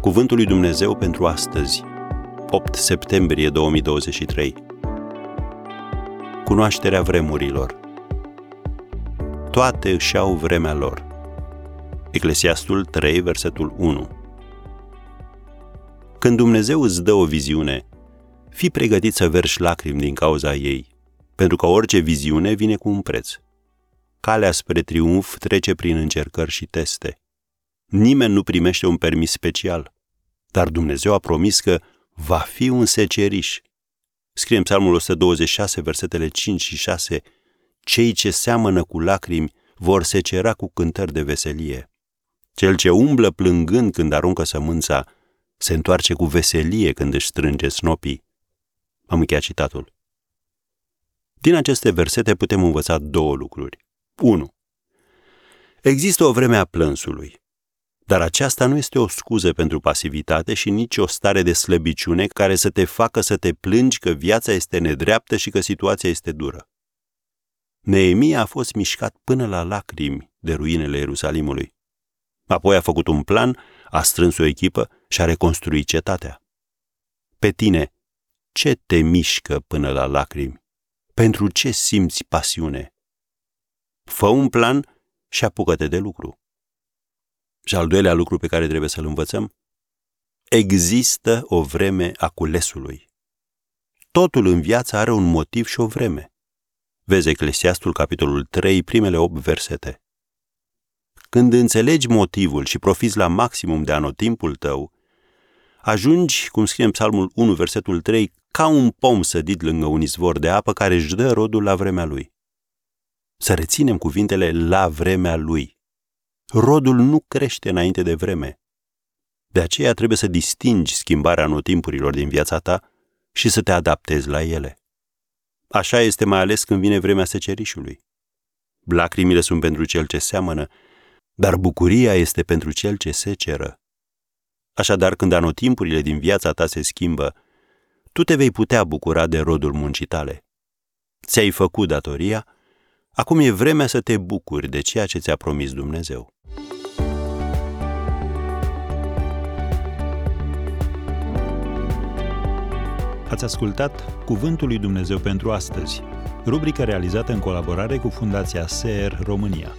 Cuvântul lui Dumnezeu pentru astăzi, 8 septembrie 2023. Cunoașterea vremurilor. Toate își au vremea lor. Eclesiastul 3, versetul 1. Când Dumnezeu îți dă o viziune, fii pregătit să verși lacrimi din cauza ei, pentru că orice viziune vine cu un preț. Calea spre triumf trece prin încercări și teste. Nimeni nu primește un permis special, dar Dumnezeu a promis că va fi un seceriș. Scrie în Psalmul 126, versetele 5 și 6, Cei ce seamănă cu lacrimi vor secera cu cântări de veselie. Cel ce umblă plângând când aruncă sămânța, se întoarce cu veselie când își strânge snopii. Am încheiat citatul. Din aceste versete putem învăța două lucruri. 1. Există o vreme a plânsului, dar aceasta nu este o scuză pentru pasivitate și nici o stare de slăbiciune care să te facă să te plângi că viața este nedreaptă și că situația este dură. Neemia a fost mișcat până la lacrimi de ruinele Ierusalimului. Apoi a făcut un plan, a strâns o echipă și a reconstruit cetatea. Pe tine, ce te mișcă până la lacrimi? Pentru ce simți pasiune? Fă un plan și apucă-te de lucru. Și al doilea lucru pe care trebuie să-l învățăm, există o vreme a culesului. Totul în viață are un motiv și o vreme. Vezi Eclesiastul, capitolul 3, primele 8 versete. Când înțelegi motivul și profiți la maximum de anotimpul tău, ajungi, cum scrie în Psalmul 1, versetul 3, ca un pom sădit lângă un izvor de apă care își dă rodul la vremea lui. Să reținem cuvintele la vremea lui. Rodul nu crește înainte de vreme. De aceea trebuie să distingi schimbarea anotimpurilor din viața ta și să te adaptezi la ele. Așa este mai ales când vine vremea secerișului. Lacrimile sunt pentru cel ce seamănă, dar bucuria este pentru cel ce seceră. Așadar, când anotimpurile din viața ta se schimbă, tu te vei putea bucura de rodul muncii tale. Ți-ai făcut datoria, acum e vremea să te bucuri de ceea ce ți-a promis Dumnezeu. Ați ascultat Cuvântul lui Dumnezeu pentru astăzi, rubrica realizată în colaborare cu Fundația SER România.